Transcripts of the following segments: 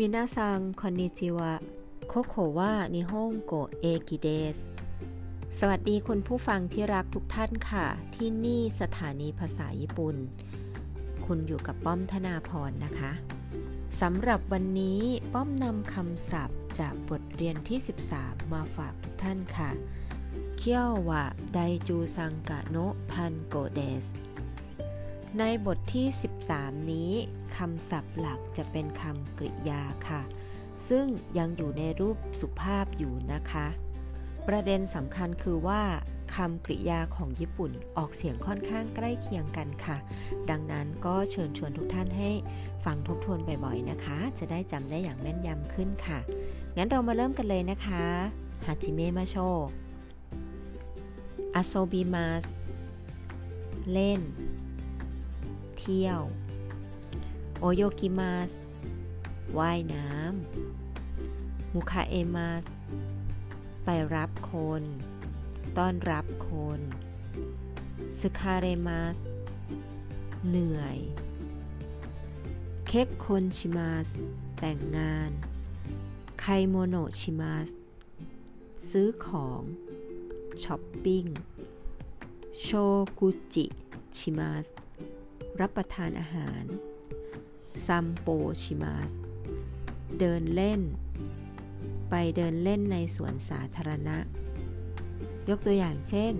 みなさん こんにちは ここは 日本語駅です สวัสดีคุณผู้ฟังที่รักทุกท่านค่ะ ที่นี่สถานีภาษาญี่ปุ่น คุณอยู่กับป้อมธนาพรนะคะสำหรับวันนี้ป้อมนำคำศัพท์จากบทเรียนที่ 13 มาฝากทุกท่านค่ะ今日は 第13課の 単語です ในบทที่ 13 นี้คำศัพท์หลักจะเป็นคำกริยาค่ะ ซึ่งยังอยู่ในรูปสุภาพอยู่นะคะ ประเด็นสำคัญคือว่าคำกริยาของญี่ปุ่นออกเสียงค่อนข้างใกล้เคียงกันค่ะ ดังนั้นก็เชิญชวนทุกท่านให้ฟังทบทวนบ่อยๆนะคะ จะได้จำได้อย่างแม่นยำขึ้นค่ะ งั้นเรามาเริ่มกันเลยนะคะฮาจิเมะมาโช遊びます เล่น เที่ยว 泳ぎます ว่ายน้ำ 迎えます ไปรับคน ต้อนรับคน疲れます เหนื่อย 結婚します แต่งงาน 買い物しますซื้อของช้อปปิ้ง 食事します รับประทานอาหาร散歩します เดินเล่น ไปเดินเล่นในสวนสาธารณะ ยกตัวอย่างเช่น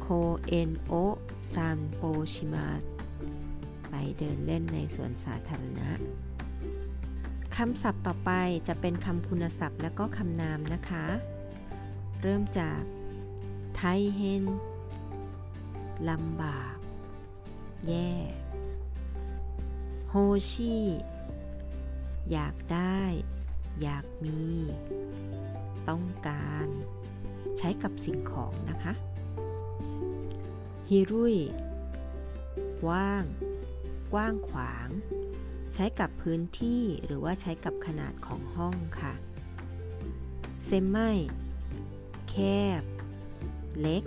公園を散歩します ไปเดินเล่นในสวนสาธารณะคำศัพท์ต่อไปจะเป็นคำคุณศัพท์และก็คำนามนะคะ เริ่มจากไทเฮนลำบาก แย่ ชิ อยากได้ อยากมี ต้องการ ใช้กับสิ่งของนะคะฮิรุยว่าง กว้างขวาง ใช้กับพื้นที่หรือว่าใช้กับขนาดของห้องค่ะ เซมไมแคบ เล็ก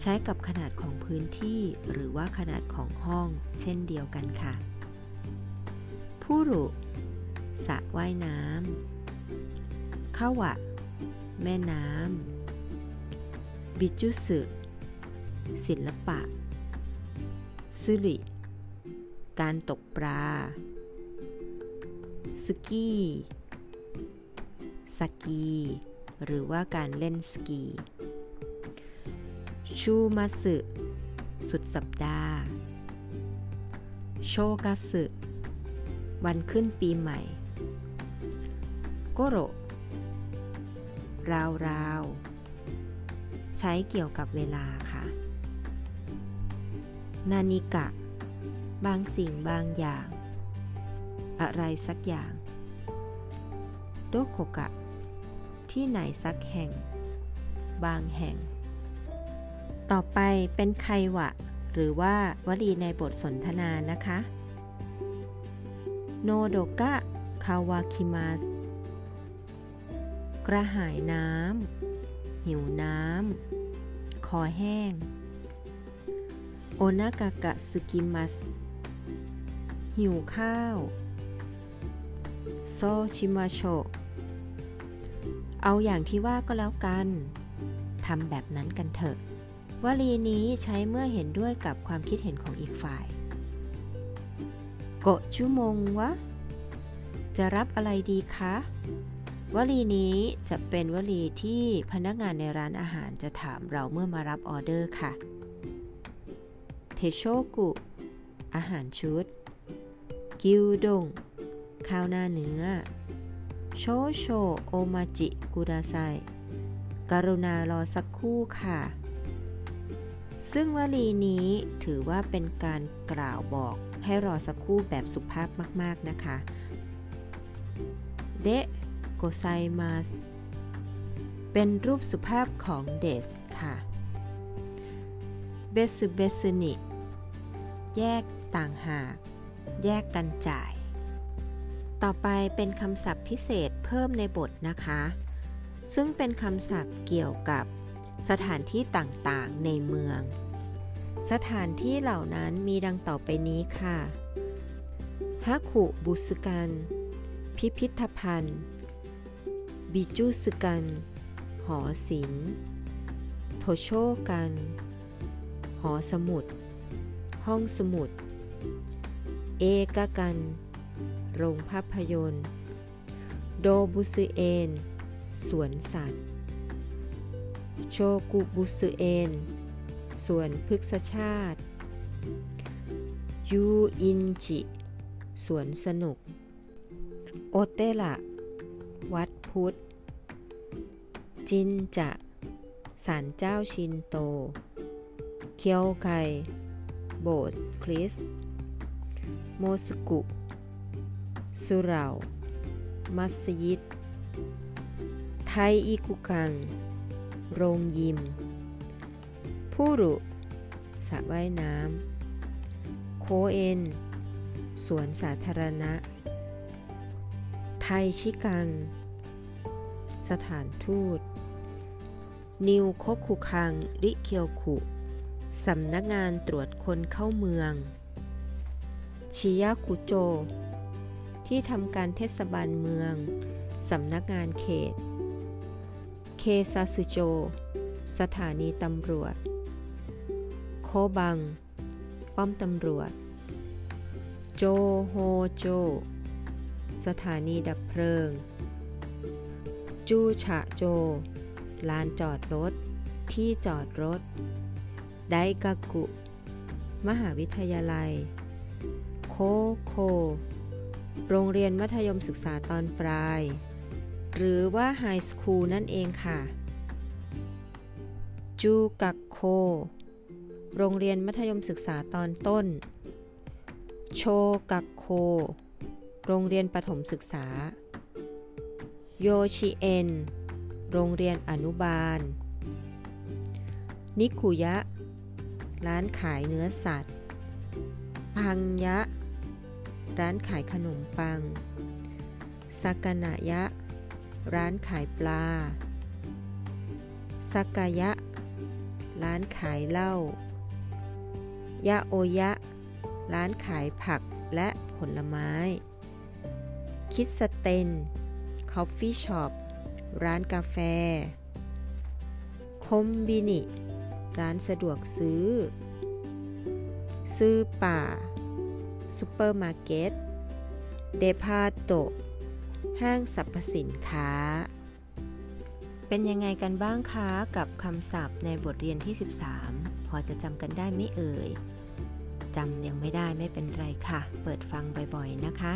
ใช้กับขนาดของพื้นที่หรือว่าขนาดของห้อง เช่นเดียวกันค่ะ ผู้รุสระว่ายน้ำข้าวะ แม่น้ำ บิจุสึศิลปะซึริ การตกปลา สกีสกี หรือว่าการเล่นสกี ชูมาสึ สุดสัปดาห์ โชกาสึ วันขึ้นปีใหม่โกโรราวราวใช้เกี่ยวกับเวลาค่ะ นานิกะ บางสิ่งบางอย่าง อะไรสักอย่าง โดโกกะ ที่ไหนสักแห่ง บางแห่ง ต่อไปเป็นไควะ หรือว่าวลีในบทสนทนานะคะ โนโดกะคาวาคิมัสกระหายน้ำ หิวน้ำ คอแห้ง โอนากากะสกิมัส หิวข้าว โซชิมาโช เอาอย่างที่ว่าก็แล้วกัน ทำแบบนั้นกันเถอะ วลีนี้ใช้เมื่อเห็นด้วยกับความคิดเห็นของอีกฝ่าย โกชุมงวะ จะรับอะไรดีคะ วลีนี้จะเป็นวลีที่พนักงานในร้านอาหารจะถามเราเมื่อมารับออเดอร์ค่ะ เทโชกุ อาหารชุด กิวดง ข้าวหน้าเนื้อ โชโชโอมาจิกุดาไซกรุณารอสักครู่ค่ะ ซึ่งวลีนี้ถือว่าเป็นการกล่าวบอก ให้รอสักครู่แบบสุภาพมาก ๆ นะคะเดะโกไซมาสเป็นรูปสุภาพของเดสค่ะเบสุเบสนิแยกต่างหาก แยกกันจ่าย ต่อไปเป็นคำศัพท์พิเศษเพิ่มในบทนะคะ ซึ่งเป็นคำศัพท์เกี่ยวกับสถานที่ต่างๆในเมือง สถานที่เหล่านั้นมีดังต่อไปนี้ค่ะฮักขุบุสกัน พิพิธภัณฑ์ บิจูสกัน หอศิลป์ โทโชกัน หอสมุด ห้องสมุด เอกกัน โรงภาพยนตร์ โดบุสึเอน สวนสัตว์ โชกุบุสึเอน สวนพฤกษชาติ ยูอินจิสวนสนุก โอเตละวัดพุทธ จินจะศาลเจ้าชินโต เคียวไกโบสถ์คริส โมสกุ สุเหรามัสยิด ไทยอิกุกังโรงยิม ผู้รุสระว่ายน้ำโคเอนสวนสาธารณะ ไทชิกังสถานทูต นิวโคคุคัง ริเคียวคุ สำนักงานตรวจคนเข้าเมือง ชิยากุโจ ที่ทำการเทศบาลเมือง สำนักงานเขต เคซาสึโจ สถานีตำรวจ โคบัง ป้อมตำรวจ โจโฮโจ สถานีดับเพลิง จูฉะโจ ลานจอดรถ ที่จอดรถ ไดกากุ มหาวิทยาลัย โคโค โรงเรียนมัธยมศึกษาตอนปลาย หรือว่าไฮสคูลนั่นเองค่ะ จูกักโค โรงเรียนมัธยมศึกษาตอนต้น โชกักโค โรงเรียนประถมศึกษา โยชิเอ็นโรงเรียนอนุบาล นิคุยะ ร้านขายเนื้อสัตว์ พังยะ ร้านขายขนมปังสากนายะ ร้านขายปลาสากายะ ร้านขายเหล้า ยะโอยะ ร้านขายผักและผลไม้ 喫茶店 coffee shop ร้านกาแฟ コンビニ ร้านสะดวกซื้อ スーパー ซูเปอร์มาร์เก็ต デパート ห้างสรรพสินค้า เป็นยังไงกันบ้างคะ กับคำศัพท์ในบทเรียนที่ 13 พอจะจำกันได้ไม่เอ่ยจำยังไม่ได้ไม่เป็นไรค่ะ เปิดฟังบ่อยๆนะคะ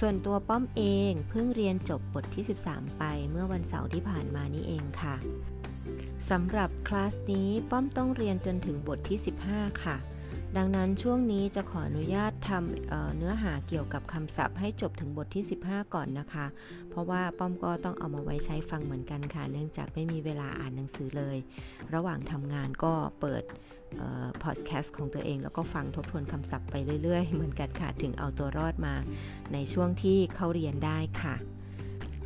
ส่วนตัวป้อมเองเพิ่งเรียนจบบทที่ 13 ไปเมื่อวันเสาร์ที่ผ่านมานี้เองค่ะสำหรับคลาสนี้ป้อมต้องเรียนจนถึงบทที่ 15 ค่ะ ดังนั้นช่วงนี้จะขออนุญาตทำเเนื้อหาเกี่ยวกับคำศัพท์ให้จบถึงบทที่ 15 ก่อนนะคะ เพราะว่าป้อมก็ต้องเอามาไว้ใช้ฟังเหมือนกันค่ะ เนื่องจากไม่มีเวลาอ่านหนังสือเลย ระหว่างทำงานก็เปิดพอดแคสต์ของตัวเอง แล้วก็ฟังทบทวนคำศัพท์ไปเรื่อยๆ เหมือนกันค่ะ ถึงเอาตัวรอดมา ในช่วงที่เข้าเรียนได้ค่ะ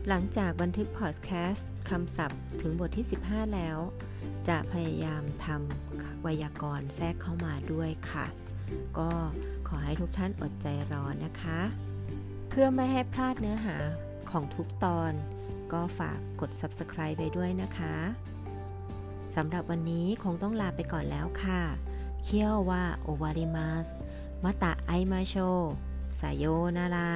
หลังจากบันทึกพอดแคสต์คำศัพท์ถึงบทที่ 15 แล้ว จะพยายามทำไวยากรณ์แทรกเข้ามาด้วยค่ะ ก็ขอให้ทุกท่านอดใจรอนะคะ เพื่อไม่ให้พลาดเนื้อหาของทุกตอน ก็ฝากกด subscribe ไปด้วยนะคะสำหรับวันนี้คงต้องลาไปก่อนแล้วค่ะ เคียวว่าโอวาริมัสมาตะไอมาโช สายโยนารา